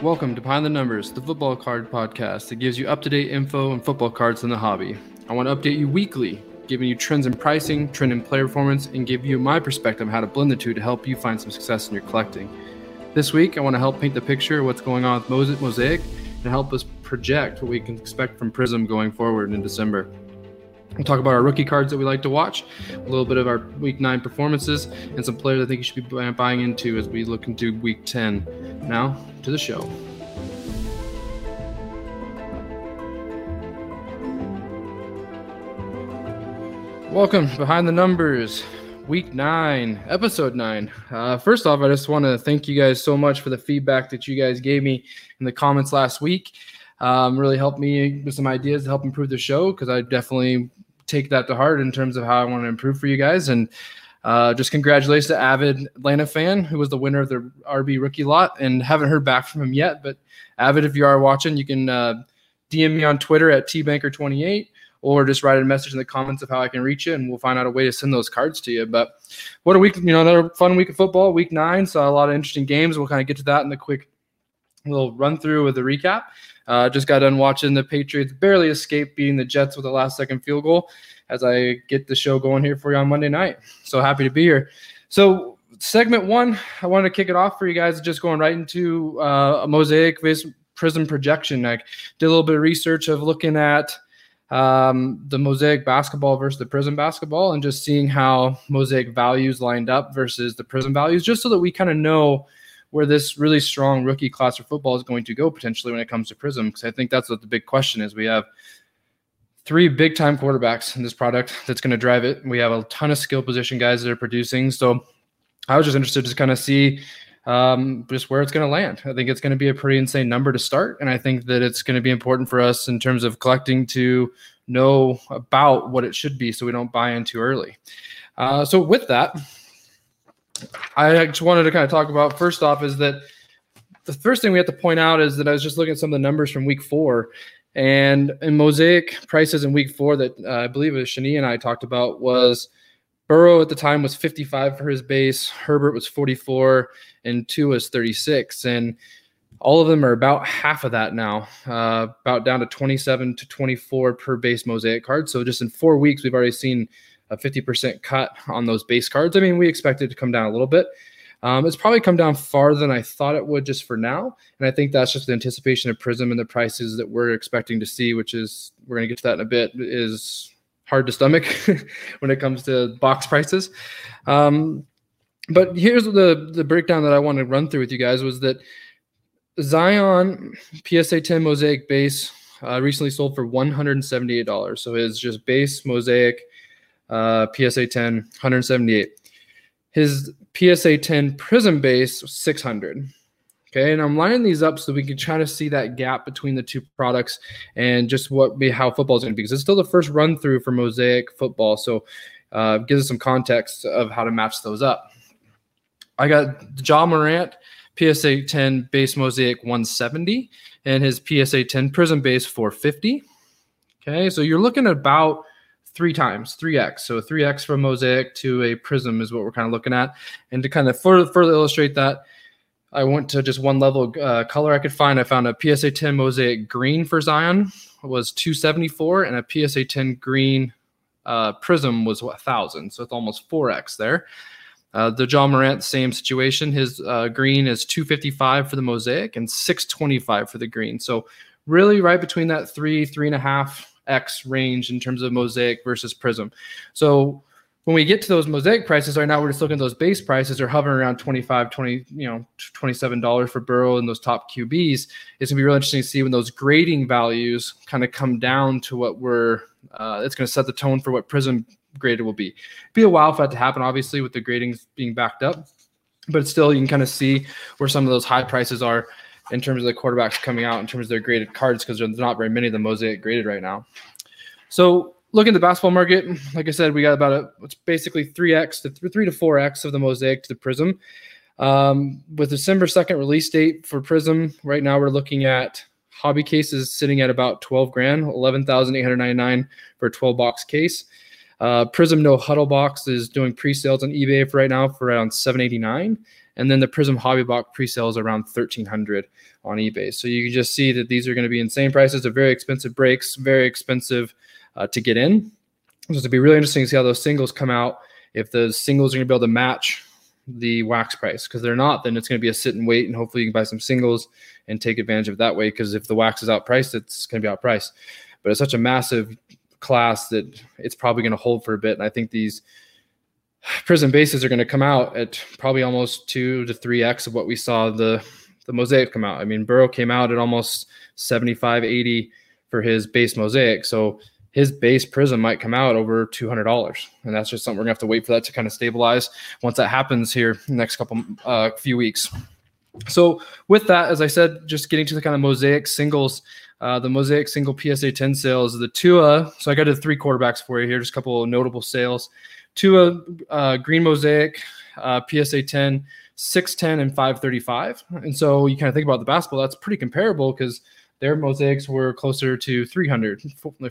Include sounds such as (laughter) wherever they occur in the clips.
Welcome to Behind the Numbers, the football card podcast that gives you up to date info on football cards in the hobby. I want to update you weekly, giving you trends in pricing, trend in player performance, and give you my perspective on how to blend the two to help you find some success in your collecting. This week, I want to help paint the picture of what's going on with Mosaic and help us project what we can expect from Prism going forward in December. We'll talk about our rookie cards that we like to watch, a little bit of our week nine performances, and some players I think you should be buying into as we look into week 10. Now, to the show. Welcome behind the numbers, week nine, episode nine. Uh, first off, I just want to thank you guys so much for the feedback that you guys gave me in the comments last week. Um, really helped me with some ideas to help improve the show because I definitely take that to heart in terms of how I want to improve for you guys. And uh, just congratulations to Avid Atlanta fan who was the winner of the RB rookie lot, and haven't heard back from him yet. But Avid, if you are watching, you can uh, DM me on Twitter at tbanker28 or just write a message in the comments of how I can reach you, and we'll find out a way to send those cards to you. But what a week, you know, another fun week of football, week nine. Saw a lot of interesting games. We'll kind of get to that in the quick little run through with the recap. Uh, just got done watching the Patriots barely escape beating the Jets with a last second field goal as I get the show going here for you on Monday night. So happy to be here. So, segment one, I want to kick it off for you guys, just going right into uh, a mosaic prism projection. I did a little bit of research of looking at um, the mosaic basketball versus the prism basketball and just seeing how mosaic values lined up versus the prism values, just so that we kind of know where this really strong rookie class of football is going to go potentially when it comes to prism. Because I think that's what the big question is. We have three big time quarterbacks in this product that's going to drive it. We have a ton of skill position guys that are producing. So I was just interested to kind of see um, just where it's going to land. I think it's going to be a pretty insane number to start. And I think that it's going to be important for us in terms of collecting to know about what it should be so we don't buy in too early. Uh, so with that, I just wanted to kind of talk about first off is that the first thing we have to point out is that I was just looking at some of the numbers from week four and in Mosaic prices in week four that uh, I believe it was Shani and I talked about was Burrow at the time was 55 for his base, Herbert was 44, and Tua was 36. And all of them are about half of that now, uh, about down to 27 to 24 per base Mosaic card. So just in four weeks, we've already seen a 50% cut on those base cards. I mean, we expected to come down a little bit, um, it's probably come down farther than I thought it would just for now. And I think that's just the anticipation of Prism and the prices that we're expecting to see, which is, we're going to get to that in a bit, is hard to stomach (laughs) when it comes to box prices. Um, but here's the, the breakdown that I want to run through with you guys was that Zion PSA 10 Mosaic base uh, recently sold for $178. So his just base Mosaic uh, PSA 10, 178 his PSA 10 Prism base 600. Okay, and I'm lining these up so we can try to see that gap between the two products and just what be how football is going to be because it's still the first run through for Mosaic football. So uh, gives us some context of how to match those up. I got Ja Morant PSA 10 base Mosaic 170 and his PSA 10 Prism base 450. Okay, so you're looking at about three times, 3x. So 3x from Mosaic to a Prism is what we're kind of looking at. And to kind of further, further illustrate that, I went to just one level uh, color I could find. I found a PSA 10 Mosaic green for Zion was 274 and a PSA 10 green uh, Prism was 1,000. So it's almost 4x there. Uh, the Ja Morant, same situation. His uh, green is 255 for the Mosaic and 625 for the green. So really right between that three, three and a half X range in terms of mosaic versus prism. So when we get to those mosaic prices right now, we're just looking at those base prices are hovering around 25, 20, you know, $27 for Burrow and those top QBs. It's gonna be really interesting to see when those grading values kind of come down to what we're uh, it's gonna set the tone for what prism graded will be. Be a while for that to happen, obviously, with the gradings being backed up. But still, you can kind of see where some of those high prices are in terms of the quarterbacks coming out in terms of their graded cards because there's not very many of the mosaic graded right now. So looking at the basketball market, like I said, we got about a it's basically three x to three to four x of the mosaic to the prism. Um, with December second release date for Prism, right now we're looking at hobby cases sitting at about 12 grand, 11,899 for a 12 box case. Uh, Prism No Huddle Box is doing pre-sales on eBay for right now for around 789, and then the Prism Hobby Box pre-sales around 1300 on eBay. So you can just see that these are going to be insane prices. They're very expensive breaks, very expensive uh, to get in. So it'll be really interesting to see how those singles come out. If those singles are going to be able to match the wax price, because they're not, then it's going to be a sit and wait, and hopefully you can buy some singles and take advantage of that way. Because if the wax is outpriced, it's going to be outpriced. But it's such a massive class that it's probably going to hold for a bit. And I think these prism bases are going to come out at probably almost two to three x of what we saw the the mosaic come out. I mean, Burrow came out at almost 75, 80 for his base mosaic. So his base prism might come out over $200. And that's just something we're gonna have to wait for that to kind of stabilize once that happens here next couple, uh, few weeks. So with that, as I said, just getting to the kind of mosaic singles, uh, the mosaic single PSA 10 sales, the Tua. So I got the three quarterbacks for you here, just a couple notable sales. Tua uh, green mosaic, uh, PSA 10, 610 and 535. And so you kind of think about the basketball, that's pretty comparable because their mosaics were closer to 300,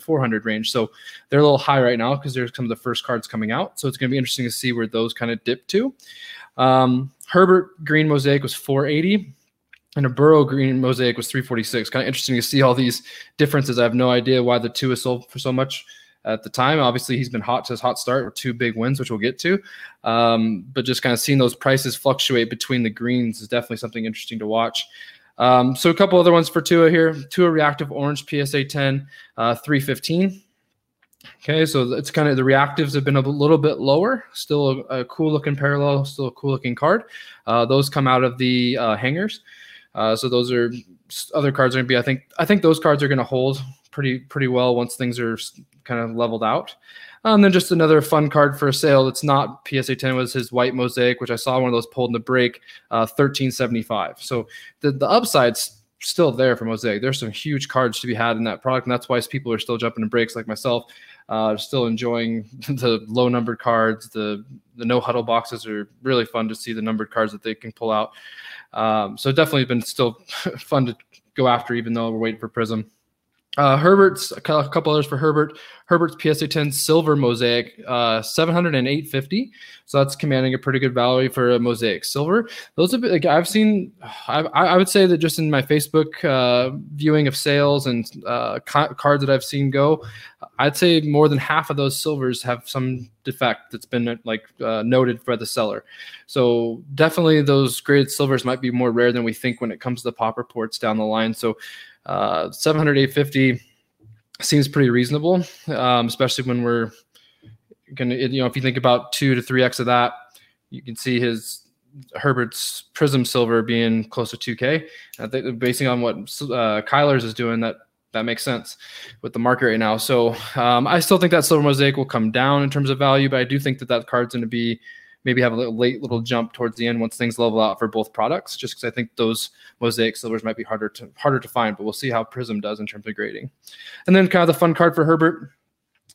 400 range. So they're a little high right now because there's some of the first cards coming out. So it's going to be interesting to see where those kind of dip to. Um, Herbert green mosaic was 480 and a Burrow green mosaic was 346. Kind of interesting to see all these differences. I have no idea why the Tua is sold for so much at the time. Obviously, he's been hot to his hot start with two big wins, which we'll get to. Um, but just kind of seeing those prices fluctuate between the greens is definitely something interesting to watch. Um, so a couple other ones for Tua here. Tua Reactive Orange PSA 10, uh, 315. Okay, so it's kind of the reactives have been a little bit lower. Still a, a cool looking parallel, still a cool looking card. Uh, those come out of the uh, hangers. Uh, so those are other cards are going to be. I think I think those cards are going to hold pretty pretty well once things are kind of leveled out. And um, then just another fun card for a sale. It's not PSA 10 was his white mosaic, which I saw one of those pulled in the break, uh, 1375. So the the upside's still there for mosaic. There's some huge cards to be had in that product, and that's why people are still jumping in breaks like myself. Uh, still enjoying (laughs) the low numbered cards. The the no huddle boxes are really fun to see the numbered cards that they can pull out. Um, so definitely been still (laughs) fun to go after, even though we're waiting for Prism. Uh, Herbert's a couple others for Herbert. Herbert's PSA 10 silver mosaic, uh, 708.50. So that's commanding a pretty good value for a mosaic silver. Those have been, like I've seen. I, I would say that just in my Facebook uh, viewing of sales and uh, ca- cards that I've seen go, I'd say more than half of those silvers have some defect that's been like uh, noted by the seller. So definitely those graded silvers might be more rare than we think when it comes to the pop reports down the line. So uh, 700, 850 seems pretty reasonable, um, especially when we're gonna, you know, if you think about two to three X of that, you can see his Herbert's Prism Silver being close to 2K. I think basing on what uh, Kyler's is doing, that that makes sense with the market right now. So um, I still think that Silver Mosaic will come down in terms of value, but I do think that that card's going to be maybe have a little late little jump towards the end once things level out for both products. Just because I think those mosaic silvers might be harder to harder to find, but we'll see how Prism does in terms of grading. And then kind of the fun card for Herbert,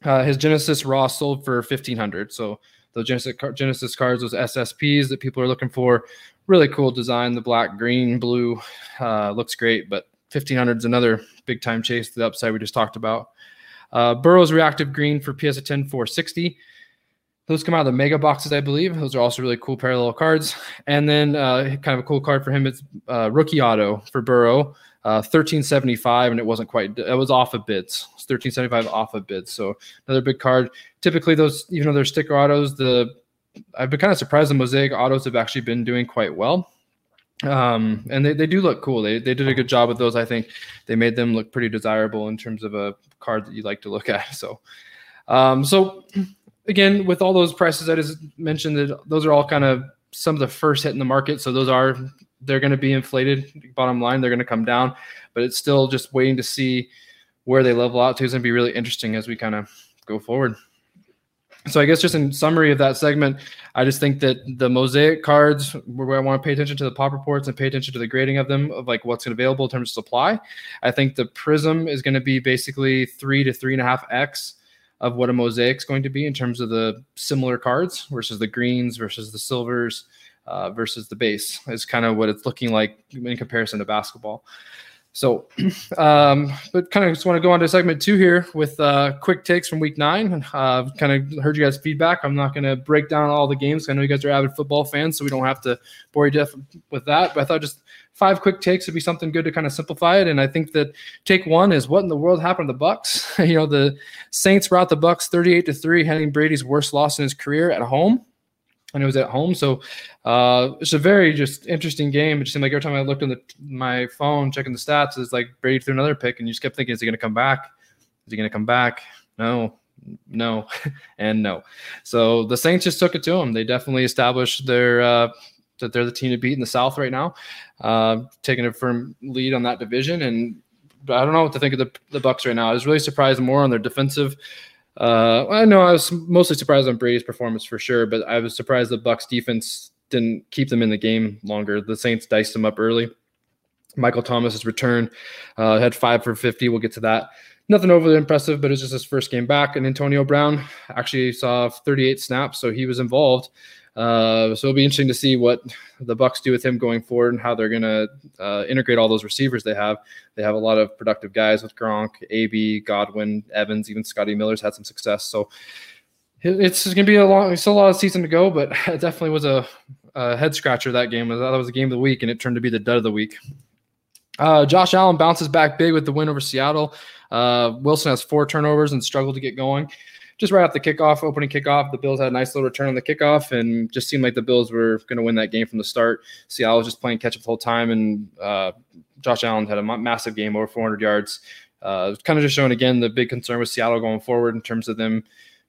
uh, his Genesis Raw sold for fifteen hundred. So those Genesis Genesis cards, those SSPs that people are looking for, really cool design. The black, green, blue uh, looks great, but 1500 is another big time chase to the upside we just talked about. Uh, Burrow's reactive green for PSA 10 460. Those come out of the mega boxes, I believe. Those are also really cool parallel cards. And then uh, kind of a cool card for him. It's uh, rookie auto for Burrow, uh, 1375, and it wasn't quite, it was off of bids. 1375 off of bids. So another big card. Typically, those, even though they're sticker autos, the I've been kind of surprised the Mosaic autos have actually been doing quite well. Um, and they, they do look cool. They, they did a good job with those. I think they made them look pretty desirable in terms of a card that you like to look at. So, um, so again, with all those prices I just mentioned, that those are all kind of some of the first hit in the market. So those are they're going to be inflated. Bottom line, they're going to come down, but it's still just waiting to see where they level out to. It's going to be really interesting as we kind of go forward. So I guess just in summary of that segment, I just think that the mosaic cards where I want to pay attention to the pop reports and pay attention to the grading of them of like what's available in terms of supply. I think the prism is going to be basically three to three and a half X of what a mosaic is going to be in terms of the similar cards versus the greens versus the silvers uh, versus the base is kind of what it's looking like in comparison to basketball. So, (clears throat) um, but kind of just want to go on to segment two here with uh, quick takes from week nine. Uh, kind of heard you guys' feedback. I'm not going to break down all the games. I know you guys are avid football fans, so we don't have to bore you death with that. But I thought just five quick takes would be something good to kind of simplify it. And I think that take one is what in the world happened to the Bucs? (laughs) you know, the Saints brought the Bucs 38 to three, having Brady's worst loss in his career at home and it was at home. So uh, it's a very just interesting game. It just seemed like every time I looked on the, my phone checking the stats, it's like Brady threw another pick, and you just kept thinking, is he going to come back? Is he going to come back? No, no, (laughs) and no. So the Saints just took it to them. They definitely established their uh, that they're the team to beat in the South right now, uh, taking a firm lead on that division. And I don't know what to think of the the Bucs right now. I was really surprised more on their defensive uh, I know I was mostly surprised on Brady's performance for sure, but I was surprised the Bucs defense didn't keep them in the game longer. The Saints diced them up early. Michael Thomas's return uh, had five for 50. We'll get to that. Nothing overly impressive, but it's just his first game back. And Antonio Brown actually saw 38 snaps, so he was involved. Uh, so it'll be interesting to see what the Bucs do with him going forward and how they're going to uh, integrate all those receivers they have. They have a lot of productive guys with Gronk, AB, Godwin, Evans, even Scotty Miller's had some success. So it's going to be a long, still a lot of season to go, but (laughs) it definitely was a, a head scratcher that game. That was a game of the week, and it turned to be the dud of the week. Uh, Josh Allen bounces back big with the win over Seattle. Uh, Wilson has four turnovers and struggled to get going just right off the kickoff, opening kickoff, the Bills had a nice little return on the kickoff, and just seemed like the Bills were going to win that game from the start. Seattle was just playing catch up the whole time, and uh, Josh Allen had a massive game, over 400 yards. Uh, kind of just showing again the big concern with Seattle going forward in terms of them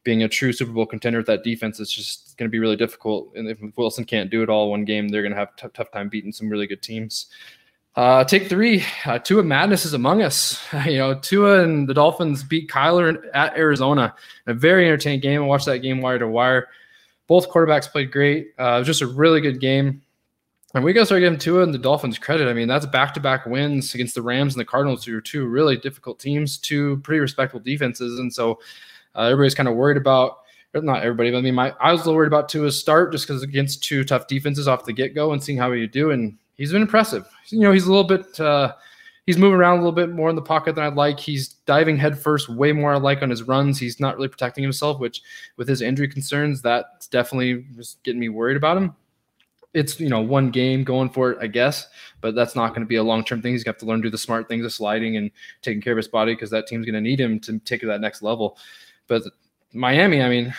being a true Super Bowl contender with that defense. It's just going to be really difficult, and if Wilson can't do it all one game, they're going to have tough time beating some really good teams. Uh, take three. Uh, Tua Madness is among us. (laughs) you know, Tua and the Dolphins beat Kyler at Arizona. A very entertaining game. I watched that game wire to wire. Both quarterbacks played great. Uh, it was just a really good game. And we got to start giving Tua and the Dolphins credit. I mean, that's back to back wins against the Rams and the Cardinals, who are two really difficult teams, two pretty respectable defenses. And so uh, everybody's kind of worried about, not everybody, but I mean, my, I was a little worried about Tua's start just because against two tough defenses off the get go and seeing how he would do. And he's been impressive. You know, he's a little bit uh, he's moving around a little bit more in the pocket than I'd like. He's diving headfirst way more I like on his runs. He's not really protecting himself, which with his injury concerns, that's definitely just getting me worried about him. It's you know one game going for it, I guess, but that's not going to be a long term thing. He's got to learn to do the smart things of sliding and taking care of his body because that team's going to need him to take it to that next level. But Miami, I mean,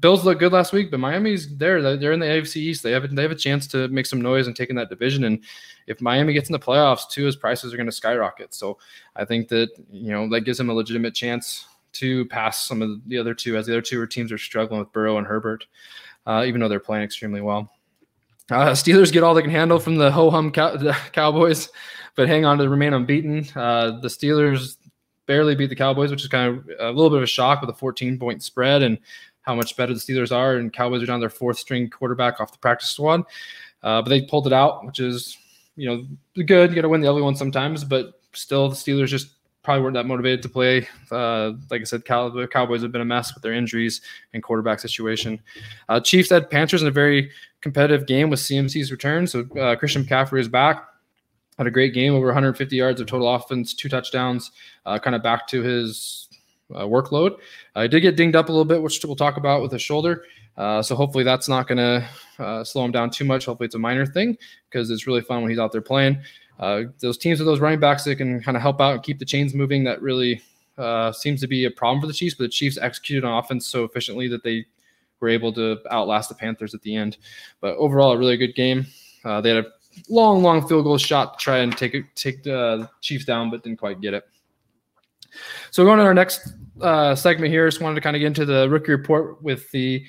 Bills look good last week, but Miami's there. They're in the AFC East. They have they have a chance to make some noise and take in that division. And if Miami gets in the playoffs, too, his prices are going to skyrocket. So I think that you know that gives him a legitimate chance to pass some of the other two, as the other two teams are struggling with Burrow and Herbert, uh, even though they're playing extremely well. Uh, Steelers get all they can handle from the ho hum cow- (laughs) Cowboys, but hang on to remain unbeaten. Uh, the Steelers barely beat the Cowboys, which is kind of a little bit of a shock with a 14 point spread and how much better the Steelers are, and Cowboys are down their fourth string quarterback off the practice squad. Uh, but they pulled it out, which is you know good. You got to win the ugly one sometimes, but still the Steelers just probably weren't that motivated to play. Uh, like I said, Cow- the Cowboys have been a mess with their injuries and quarterback situation. Uh, Chiefs had Panthers in a very competitive game with CMC's return. So uh, Christian McCaffrey is back. Had a great game, over 150 yards of total offense, two touchdowns, uh, kind of back to his uh, workload. I did get dinged up a little bit, which we'll talk about with his shoulder. Uh, so hopefully that's not going to uh, slow him down too much. Hopefully it's a minor thing because it's really fun when he's out there playing. Uh, those teams with those running backs that can kind of help out and keep the chains moving. That really uh, seems to be a problem for the Chiefs, but the Chiefs executed on offense so efficiently that they were able to outlast the Panthers at the end. But overall, a really good game. Uh, they had a long, long field goal shot to try and take it, take the Chiefs down, but didn't quite get it. So going to our next uh, segment here, just wanted to kind of get into the rookie report with the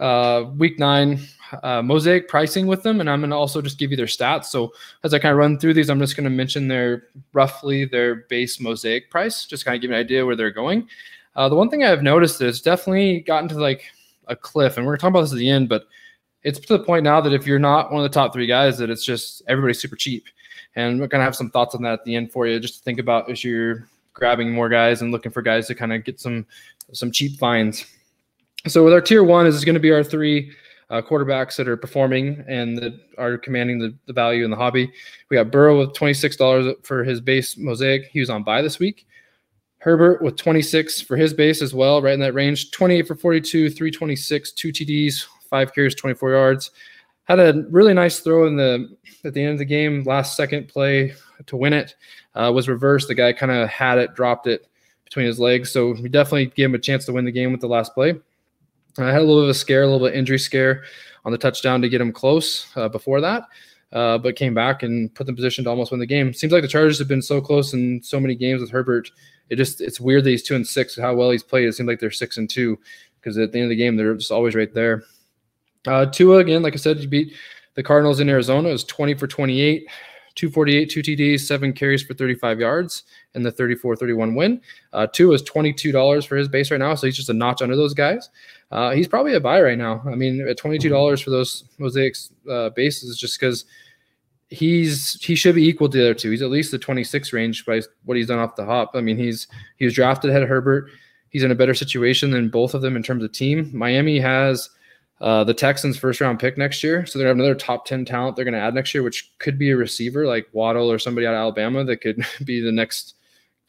uh, week nine uh, mosaic pricing with them, and I'm going to also just give you their stats. So as I kind of run through these, I'm just going to mention their roughly their base mosaic price, just kind of give you an idea where they're going. Uh, the one thing I've noticed is definitely gotten to like a cliff, and we're going to talk about this at the end, but it's to the point now that if you're not one of the top three guys, that it's just everybody's super cheap. And we're going to have some thoughts on that at the end for you, just to think about as you're grabbing more guys and looking for guys to kind of get some some cheap finds. So with our tier one is going to be our three uh, quarterbacks that are performing and that are commanding the, the value in the hobby. We got Burrow with $26 for his base mosaic. He was on buy this week. Herbert with 26 for his base as well, right in that range. 28 for 42, 326, two TDs, five carries, 24 yards. Had a really nice throw in the at the end of the game, last second play to win it. Uh, was reversed. The guy kind of had it, dropped it between his legs. So we definitely gave him a chance to win the game with the last play. I had a little bit of a scare, a little bit injury scare on the touchdown to get him close uh, before that, uh, but came back and put them in position to almost win the game. Seems like the Chargers have been so close in so many games with Herbert. It just it's weird that he's two and six. How well he's played. It seems like they're six and two because at the end of the game they're just always right there. Uh, Tua again, like I said, you beat the Cardinals in Arizona. It was twenty for twenty eight. 248, two TDs, seven carries for 35 yards, and the 34 31 win. Uh, Tua is $22 for his base right now, so he's just a notch under those guys. Uh, he's probably a buy right now. I mean, at $22 for those mosaics uh, bases, just because he's he should be equal to the other two. He's at least the 26 range by what he's done off the hop. I mean, he's he was drafted ahead of Herbert. He's in a better situation than both of them in terms of team. Miami has uh, the Texans' first round pick next year. So they're have another top 10 talent they're going to add next year, which could be a receiver like Waddle or somebody out of Alabama that could (laughs) be the next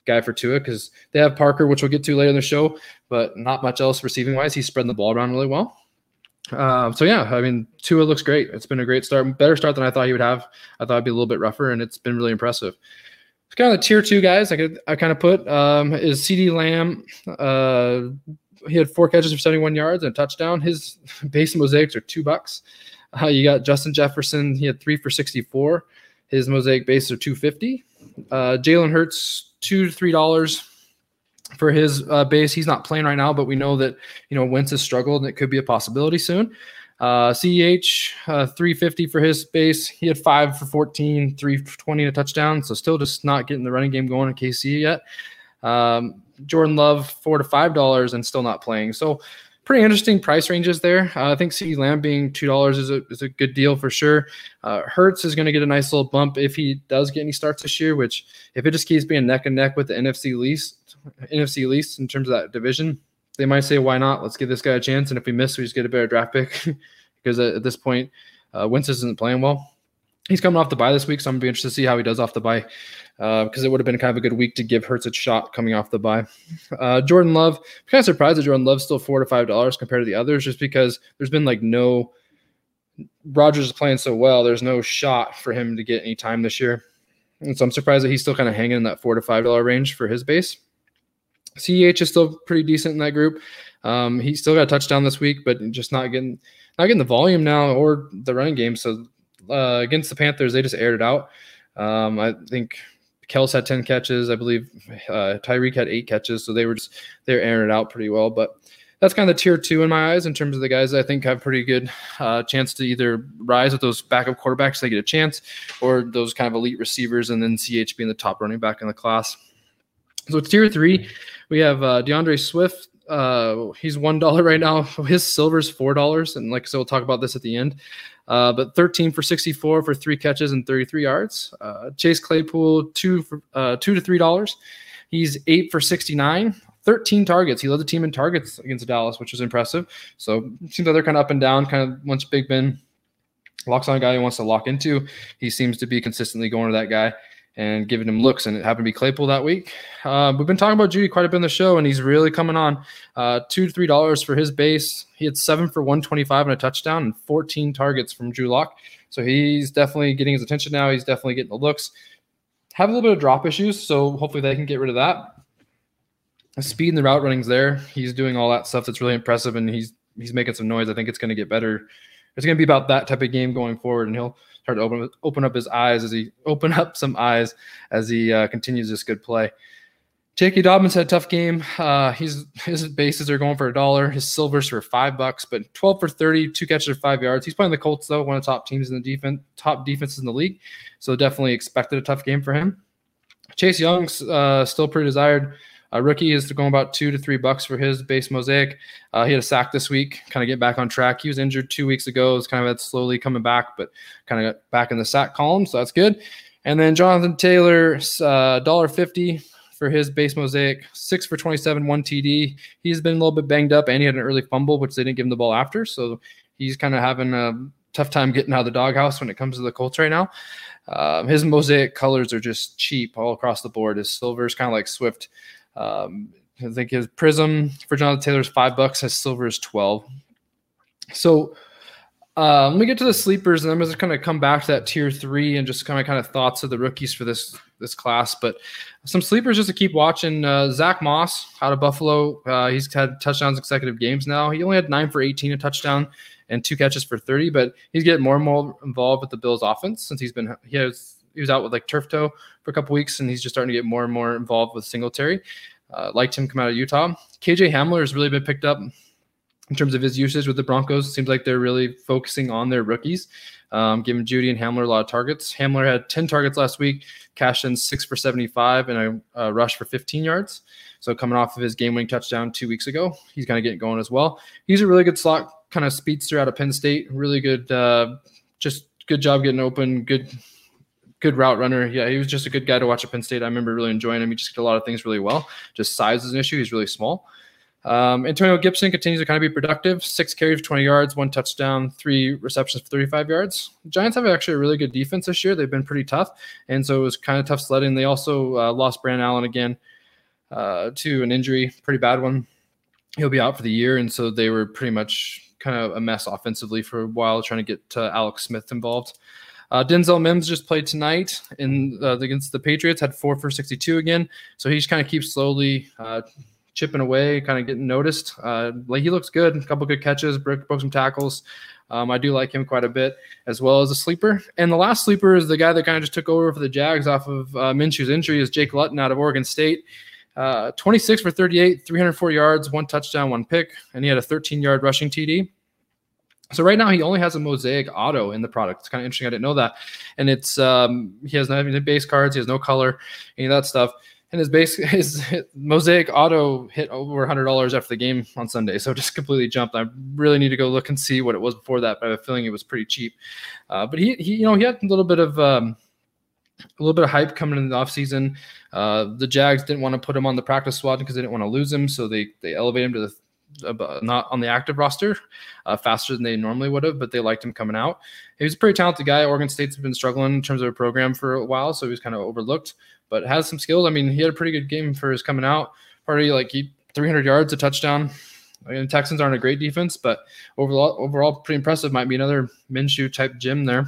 guy for Tua because they have Parker, which we'll get to later in the show, but not much else receiving wise. He's spreading the ball around really well. Uh, so yeah, I mean, Tua looks great. It's been a great start, better start than I thought he would have. I thought it'd be a little bit rougher, and it's been really impressive. It's kind of the tier two guys I could I kind of put um, is CeeDee Lamb. Uh, he had four catches for 71 yards and a touchdown. His (laughs) base mosaics are two bucks. Uh, you got Justin Jefferson. He had three for 64. His mosaic base are 250. Uh, Jalen Hurts, two to three dollars for his uh, base. He's not playing right now, but we know that you know Wentz has struggled and it could be a possibility soon. Uh, CEH, uh, 350 for his base. He had five for 14, 320 and a touchdown. So still just not getting the running game going in KC yet. Um, Jordan Love four to five dollars and still not playing. So pretty interesting price ranges there. Uh, I think CeeDee Lamb being two dollars is a is a good deal for sure. Uh, Hurts is going to get a nice little bump if he does get any starts this year. Which if it just keeps being neck and neck with the NFC least NFC least in terms of that division, they might say why not? Let's give this guy a chance. And if we miss, we just get a better draft pick (laughs) because at, at, this point, uh, Wentz isn't playing well. He's coming off the bye this week, so I'm gonna be interested to see how he does off the bye because uh, it would have been kind of a good week to give Hurts a shot coming off the bye. Uh, Jordan Love, I'm kind of surprised that Jordan Love's still four to five dollars compared to the others, just because there's been like no Rodgers is playing so well. There's no shot for him to get any time this year, and so I'm surprised that he's still kind of hanging in that four to five dollar range for his base. CEH is still pretty decent in that group. Um, he still got a touchdown this week, but just not getting not getting the volume now or the running game. So uh, against the Panthers, they just aired it out. Um, I think Kelce had 10 catches. I believe uh, Tyreek had eight catches. So they were just, they're airing it out pretty well. But that's kind of the tier two in my eyes in terms of the guys I think have pretty good uh, chance to either rise with those backup quarterbacks, they get a chance, or those kind of elite receivers, and then CEH being the top running back in the class. So it's tier three, we have uh, D'Andre Swift. Uh, he's one dollar right now. (laughs) His silver is four dollars, and like so, we'll talk about this at the end. Uh, but 13 for 64 for three catches and 33 yards. Uh, Chase Claypool, two for uh, two to three dollars. He's eight for 69, 13 targets. He led the team in targets against Dallas, which was impressive. So seems like they're kind of up and down. Kind of once Big Ben locks on a guy he wants to lock into, he seems to be consistently going to that guy and giving him looks. And it happened to be Claypool that week. Uh, we've been talking about Jeudy quite a bit in the show, and he's really coming on. Uh, two to three dollars for his base. He had seven for one twenty five and a touchdown, and fourteen targets from Drew Lock. So he's definitely getting his attention now. He's definitely getting the looks. Have a little bit of drop issues, so hopefully they can get rid of that. Speed and the route running's there. He's doing all that stuff that's really impressive, and he's he's making some noise. I think it's going to get better. It's going to be about that type of game going forward, and he'll start to open open up his eyes as he (laughs) open up some eyes as he uh, continues this good play. J.K. Dobbins had a tough game. Uh, he's his bases are going for a dollar. His silvers for five bucks, but 12 for 30, two catches for five yards. He's playing the Colts though, one of the top teams in the defense, top defenses in the league. So definitely expected a tough game for him. Chase Young's uh, still pretty desired. A rookie is going about two to three bucks for his base mosaic. Uh, he had a sack this week, kind of get back on track. He was injured two weeks ago. It's kind of slowly coming back, but kind of back in the sack column, so that's good. And then Jonathan Taylor, uh, dollar fifty for his base mosaic, six for twenty-seven, one TD. He's been a little bit banged up, and he had an early fumble, which they didn't give him the ball after, so he's kind of having a tough time getting out of the doghouse when it comes to the Colts right now. Um, his mosaic colors are just cheap all across the board. His silver is kind of like Swift. Um, I think his Prism for Jonathan Taylor is five bucks. His silver is twelve. So uh, let me get to the sleepers, and I'm just kind of come back to that tier three and just kind of kind of thoughts of the rookies for this this class. But some sleepers just to keep watching. Uh, Zach Moss out of Buffalo. Uh, he's had touchdowns consecutive games now. He only had nine for 18 a touchdown and two catches for 30, but he's getting more and more involved with the Bills offense since he's been he has he was out with like turf toe for a couple weeks, and he's just starting to get more and more involved with Singletary. Uh, liked him come out of Utah. KJ Hamler has really been picked up in terms of his usage with the Broncos. It seems like they're really focusing on their rookies, um, giving Jeudy and Hamler a lot of targets. Hamler had 10 targets last week, cashed in six for 75 and a, rush for 15 yards. So coming off of his game-winning touchdown two weeks ago, he's kind of getting going as well. He's a really good slot kind of speedster out of Penn State. Really good, uh, just good job getting open. Good, good route runner. Yeah, he was just a good guy to watch at Penn State. I remember really enjoying him. He just did a lot of things really well. Just size is an issue. He's really small. Um, Antonio Gibson continues to kind of be productive. Six carries for 20 yards, one touchdown, three receptions for 35 yards. The Giants have actually a really good defense this year. They've been pretty tough, and so it was kind of tough sledding. They also uh, lost Brandon Allen again uh, to an injury, pretty bad one. He'll be out for the year, and so they were pretty much kind of a mess offensively for a while, trying to get uh, Alex Smith involved. Uh, Denzel Mims just played tonight in uh, against the Patriots, had four for 62 again. So he just kind of keeps slowly uh, chipping away, kind of getting noticed. Uh, like he looks good, a couple good catches, broke, broke some tackles. Um, I do like him quite a bit, as well as a sleeper. And the last sleeper is the guy that kind of just took over for the Jags off of uh, Minshew's injury, is Jake Luton out of Oregon State. Uh, 26 for 38, 304 yards, one touchdown, one pick, and he had a 13 yard rushing TD. So right now he only has a mosaic auto in the product. It's kind of interesting. I didn't know that, and it's um, he has no base cards. He has no color, any of that stuff and his base (laughs) his mosaic auto hit over hundred dollars after the game on Sunday, so just completely jumped. I really need to go look and see what it was before that, but I have a feeling it was pretty cheap. Uh, but he, he, you know, he had a little bit of um, a little bit of hype coming in the offseason. Uh, the Jags didn't want to put him on the practice squad because they didn't want to lose him, so they they elevate him to the not on the active roster uh, faster than they normally would have, but they liked him coming out. He was a pretty talented guy. Oregon State's been struggling in terms of a program for a while, so he was kind of overlooked but has some skills. I mean, he had a pretty good game for his coming out party. Like he 300 yards, a touchdown. I mean, Texans aren't a great defense, but overall, overall, pretty impressive. Might be another Minshew type gym there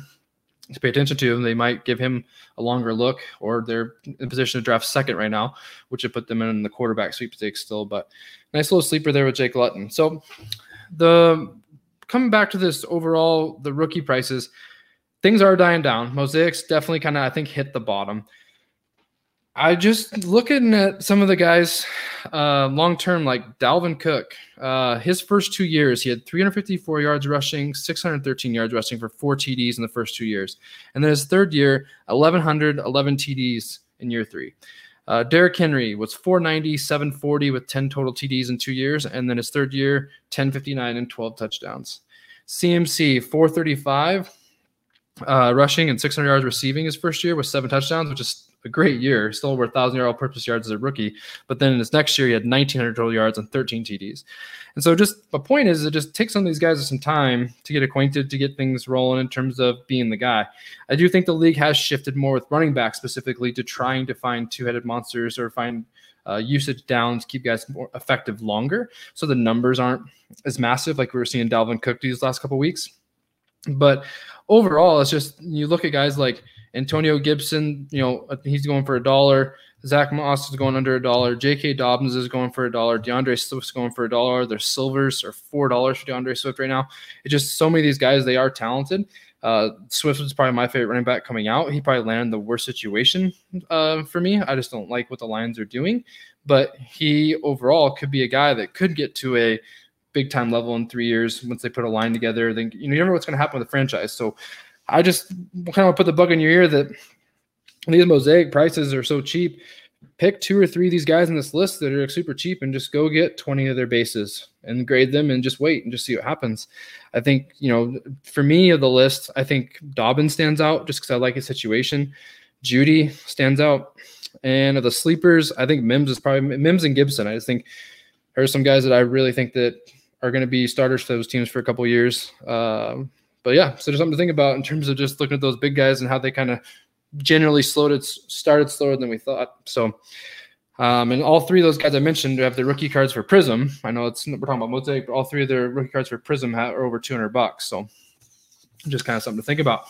to pay attention to. him. They might give him a longer look, or they're in position to draft second right now, which would put them in the quarterback sweepstakes still. But nice little sleeper there with Jake Luton. So the coming back to this overall, the rookie prices, things are dying down. Mosaics definitely kind of I think hit the bottom. I just looking at some of the guys uh, long term, like Dalvin Cook. Uh, his first two years, he had 354 yards rushing, 613 yards rushing for four TDs in the first two years, and then his third year, 1111 TDs in year three. Uh, Derrick Henry was 490, 740 with 10 total TDs in two years, and then his third year, 1059 and 12 touchdowns. CMC 435 uh, rushing and 600 yards receiving his first year with seven touchdowns, which is a great year, still over a thousand yard all-purpose yards as a rookie. But then in his next year, he had 1,900 total yards and 13 TDs. And so, just my point is, it just takes some of these guys some time to get acquainted, to get things rolling in terms of being the guy. I do think the league has shifted more with running back specifically to trying to find two-headed monsters or find uh, usage downs, to keep guys more effective longer, so the numbers aren't as massive like we were seeing Dalvin Cook these last couple weeks. But overall, it's just you look at guys like Antonio Gibson, you know, he's going for a dollar. Zach Moss is going under a dollar. J.K. Dobbins is going for a dollar. D'Andre Swift's going for a dollar. Their silvers are four dollars for D'Andre Swift right now. It's just so many of these guys. They are talented. Uh, Swift was probably my favorite running back coming out. He probably landed the worst situation uh, for me. I just don't like what the Lions are doing. But he overall could be a guy that could get to a big time level in three years once they put a line together. Then you know you never know what's going to happen with the franchise. So I just kind of put the bug in your ear that these mosaic prices are so cheap. Pick two or three of these guys in this list that are super cheap and just go get 20 of their bases and grade them and just wait and just see what happens. I think, you know, for me of the list, I think Dobbin stands out just because I like his situation. Jeudy stands out. And of the sleepers, I think Mims is probably Mims and Gibson. I just think there are some guys that I really think that are going to be starters for those teams for a couple years. Uh, but yeah, so there's something to think about in terms of just looking at those big guys and how they kind of generally slowed it, started slower than we thought. So, um, and all three of those guys I mentioned have the rookie cards for Prism. I know it's we're talking about Mosaic, but all three of their rookie cards for Prism are over 200 bucks. So, just kind of something to think about.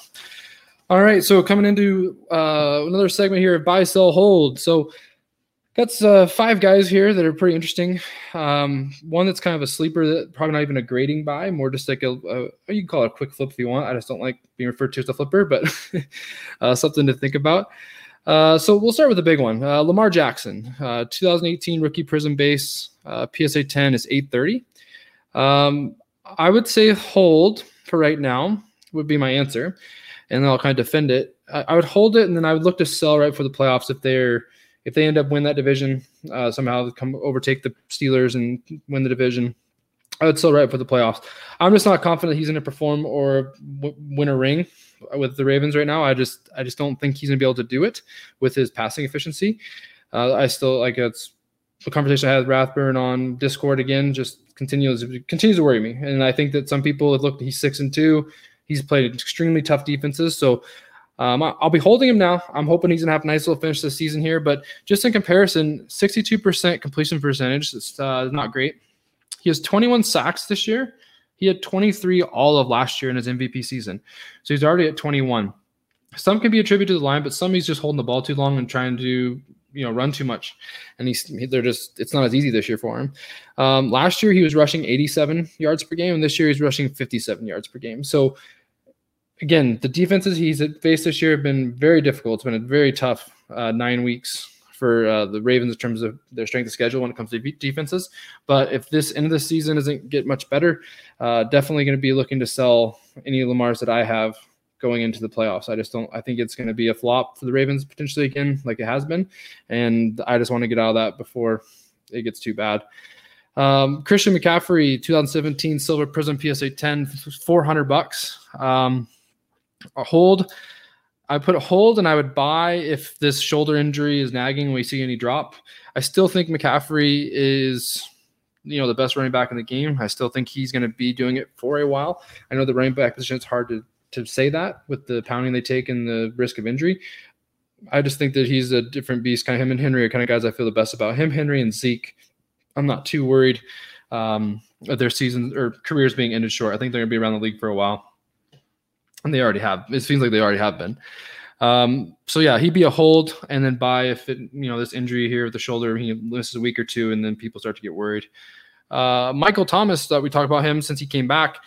All right, so coming into uh, another segment here of buy, sell, hold. So that's uh, five guys here that are pretty interesting. Um, one that's kind of a sleeper that probably not even a grading buy, more just like a, a you can call it a quick flip if you want. I just don't like being referred to as a flipper, but (laughs) uh, something to think about. Uh, so we'll start with the big one. Uh, Lamar Jackson, uh, 2018 rookie Prism base, uh, PSA 10 is 830. Um, I would say hold for right now would be my answer and then I'll kind of defend it. I, I, would hold it, and then I would look to sell right for the playoffs if they're if they end up win that division uh, somehow, come overtake the Steelers and win the division. I would sell right for the playoffs. I'm just not confident he's going to perform or w- win a ring with the Ravens right now. I just I just don't think he's going to be able to do it with his passing efficiency. Uh, I still like it's a conversation I had with Rathburn on Discord again. Just continues continues to worry me, and I think that some people looked. He's six and two. He's played extremely tough defenses. So um, I'll be holding him now. I'm hoping he's to have a nice little finish this season here. But just in comparison, 62% completion percentage. It's uh, not great. He has 21 sacks this year. He had 23 all of last year in his MVP season. So he's already at 21. Some can be attributed to the line, but some he's just holding the ball too long and trying to you know run too much and he's they're just it's not as easy this year for him um, last year he was rushing 87 yards per game and this year he's rushing 57 yards per game so again, the defenses he's faced this year have been very difficult. It's been a very tough uh, nine weeks for uh, the Ravens in terms of their strength of schedule when it comes to defenses. But if this end of the season doesn't get much better, uh, definitely going to be looking to sell any Lamars that I have going into the playoffs. I just don't. I think it's going to be a flop for the Ravens potentially again, like it has been, and I just want to get out of that before it gets too bad. Um, Christian McCaffrey, 2017 Silver Prism PSA 10, 400 bucks. Um, a hold. I put a hold and I would buy if this shoulder injury is nagging we see any drop. I still think McCaffrey is, you know, the best running back in the game. I still think he's going to be doing it for a while. I know the running back position is hard to, to say that with the pounding they take and the risk of injury. I just think that he's a different beast. Kind of him and Henry are kind of guys I feel the best about. Him, Henry, and Zeke. I'm not too worried um, of their seasons or careers being ended short. I think they're going to be around the league for a while and they already have. It seems like they already have been. Um, so yeah, he'd be a hold and then buy if it, you know, this injury here with the shoulder, he misses a week or two, and then people start to get worried. Uh, Michael Thomas, that we talked about him since he came back,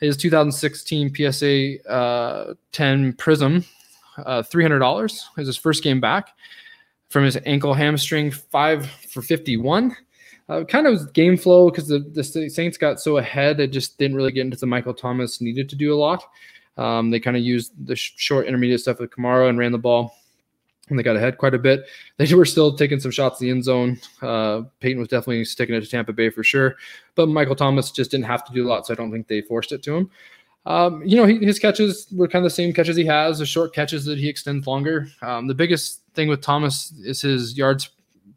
his 2016 PSA uh, 10 Prism, uh, $300 is his first game back from his ankle hamstring, five for 51. Uh, kind of game flow because the, the Saints got so ahead, it just didn't really get into the Michael Thomas needed to do a lot. Um, they kind of used the sh- short intermediate stuff with Kamara and ran the ball. And they got ahead quite a bit. (laughs) They were still taking some shots in the end zone. Uh, Payton was definitely sticking it to Tampa Bay for sure. But Michael Thomas just didn't have to do a lot, so I don't think they forced it to him. Um, you know, he, his catches were kind of the same catches he has, the short catches that he extends longer. Um, the biggest thing with Thomas is his yards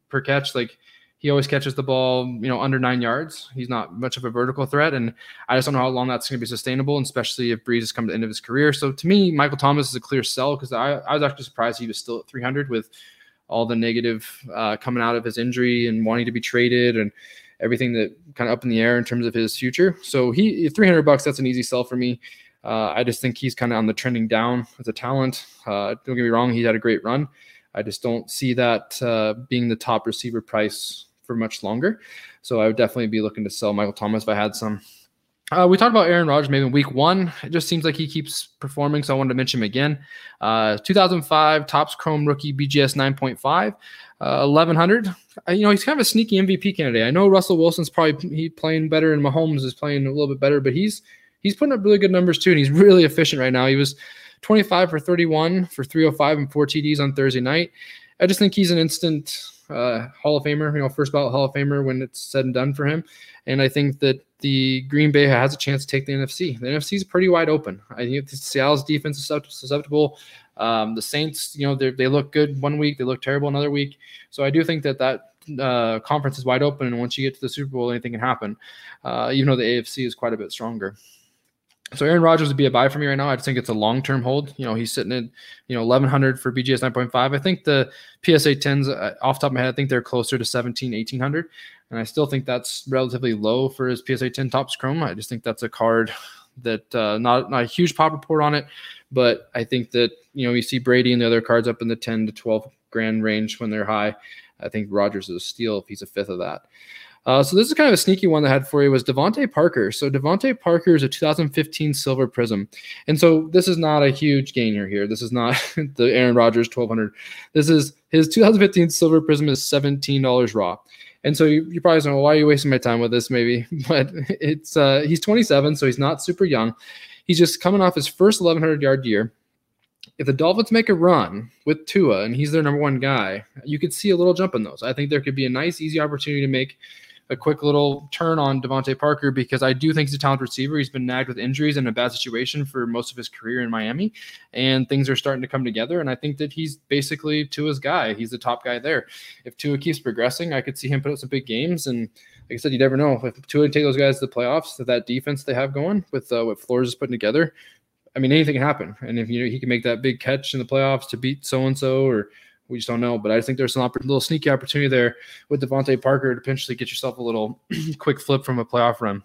per catch. Like he always catches the ball, you know, under nine yards. He's not much of a vertical threat, and I just don't know how long that's going to be sustainable, especially if Brees has come to the end of his career. So to me, Michael Thomas is a clear sell because I, I, was actually surprised he was still at 300 with all the negative uh, coming out of his injury and wanting to be traded and everything that kind of up in the air in terms of his future. So he 300 bucks, that's an easy sell for me. Uh, I just think he's kind of on the trending down as a talent. Uh, don't get me wrong, he had a great run. I just don't see that uh, being the top receiver price for much longer. So I would definitely be looking to sell Michael Thomas if I had some. Uh, we talked about Aaron Rodgers maybe in week one. It just seems like he keeps performing, so I wanted to mention him again. Uh, 2005 Topps Chrome rookie BGS 9.5, uh, 1100. Uh, you know, he's kind of a sneaky MVP candidate. I know Russell Wilson's probably he playing better, and Mahomes is playing a little bit better, but he's he's putting up really good numbers too, and he's (laughs) really efficient right now. He was 25 for 31 for 305 and four TDs on Thursday night. I just think he's an instant uh, Hall of Famer, you know, first ballot Hall of Famer when it's said and done for him. And I think that the Green Bay has a chance to take the NFC. The NFC is pretty wide open. I think Seattle's defense is susceptible. Um, the Saints, you know, they look good one week, they look terrible another week. So I do think that that uh, conference is wide open, and once you get to the Super Bowl, anything can happen. Uh, even though the AFC is quite a bit stronger. So Aaron Rodgers would be a buy for me right now. I just think it's a long term hold. You know, he's sitting at you know 1100 for BGS 9.5. I think the PSA 10s uh, off top of my head, I think they're closer to 17, 1800, and I still think that's relatively low for his PSA 10 Topps Chrome. I just think that's a card that uh, not not a huge pop report on it, but I think that you know you see Brady and the other cards up in the 10 to 12 grand range when they're high. I think Rodgers is a steal if he's a fifth of that. Uh, so this is kind of a sneaky one that I had for you was DeVante Parker. So DeVante Parker is a 2015 Silver Prizm, and so this is not a huge gainer here. This is not (laughs) the Aaron Rodgers 1200. This is his 2015 Silver Prizm is $17 raw. And so you, you probably know why are you wasting my time with this, maybe. (laughs) But it's uh, he's 27, so he's not super young. He's just coming off his first 1100 yard year. If the Dolphins make a run with Tua and he's their number one guy, you could see a little jump in those. I think there could be a nice, easy opportunity to make a quick little turn on DeVante Parker because I do think he's a talented receiver. He's been nagged with injuries in a bad situation for most of his career in Miami, and things are starting to come together. And I think that he's basically Tua's guy. He's the top guy there. If Tua keeps progressing, I could see him put up some big games. And like I said, you never know if Tua can take those guys to the playoffs. That that defense they have going with uh, what Flores is putting together. I mean, anything can happen. And if you know he can make that big catch in the playoffs to beat so and so or we just don't know. But I think there's some little sneaky opportunity there with DeVante Parker to potentially get yourself a little (clears throat) quick flip from a playoff run.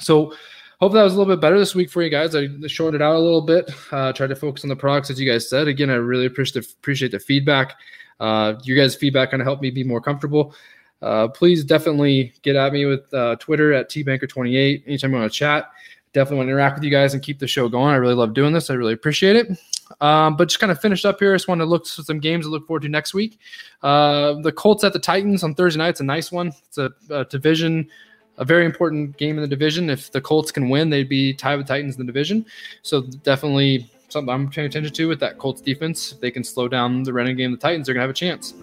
So hope that was a little bit better this week for you guys. I shortened it out a little bit. Uh, tried to focus on the products as you guys said. Again, I really appreciate the, appreciate the feedback. Uh, your guys' feedback kind of helped me be more comfortable. Uh, please definitely get at me with uh, Twitter at tbanker28 anytime you want to chat. Definitely want to interact with you guys and keep the show going. I really love doing this. I really appreciate it. Um, but just kind of finished up here. I just want to look at some games to look forward to next week. Uh, the Colts at the Titans on Thursday night. It's a nice one. It's a, a, division, a very important game in the division. If the Colts can win, they'd be tied with Titans in the division. So definitely something I'm paying attention to with that Colts defense. If they can slow down the running game, the Titans are going to have a chance.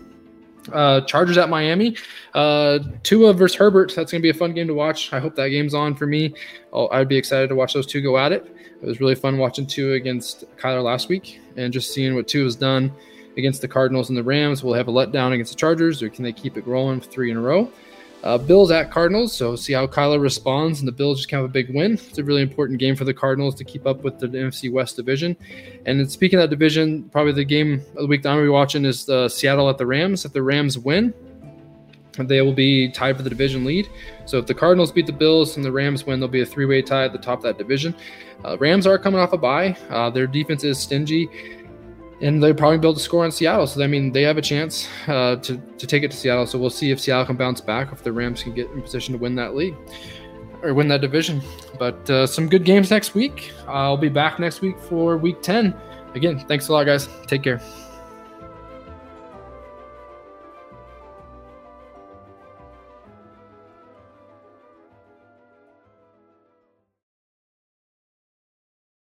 Uh, Chargers at Miami. Uh, Tua versus Herbert. That's going to be a fun game to watch. I hope that game's on for me. Oh, I'd be excited to watch those two go at it. It was really fun watching Tua against Kyler last week and just seeing what Tua has done against the Cardinals and the Rams. Will have a letdown against the Chargers, or can they keep it rolling three in a row? Uh, Bills at Cardinals, so see how Kyler responds, and the Bills just kind of a big win. It's a really important game for the Cardinals to keep up with the NFC West division. And speaking of that division, probably the game of the week that I'm going to be watching is the Seattle at the Rams. If the Rams win, they will be tied for the division lead. So if the Cardinals beat the Bills and the Rams win, there'll be a three-way tie at the top of that division. Uh, Rams are coming off a bye. Uh, their defense is stingy and they probably build a score on Seattle. So I mean, they have a chance uh, to to take it to Seattle. So we'll see if Seattle can bounce back, if the Rams can get in position to win that league or win that division. But uh, some good games next week. I'll be back next week for Week 10. Again, thanks a lot, guys. Take care.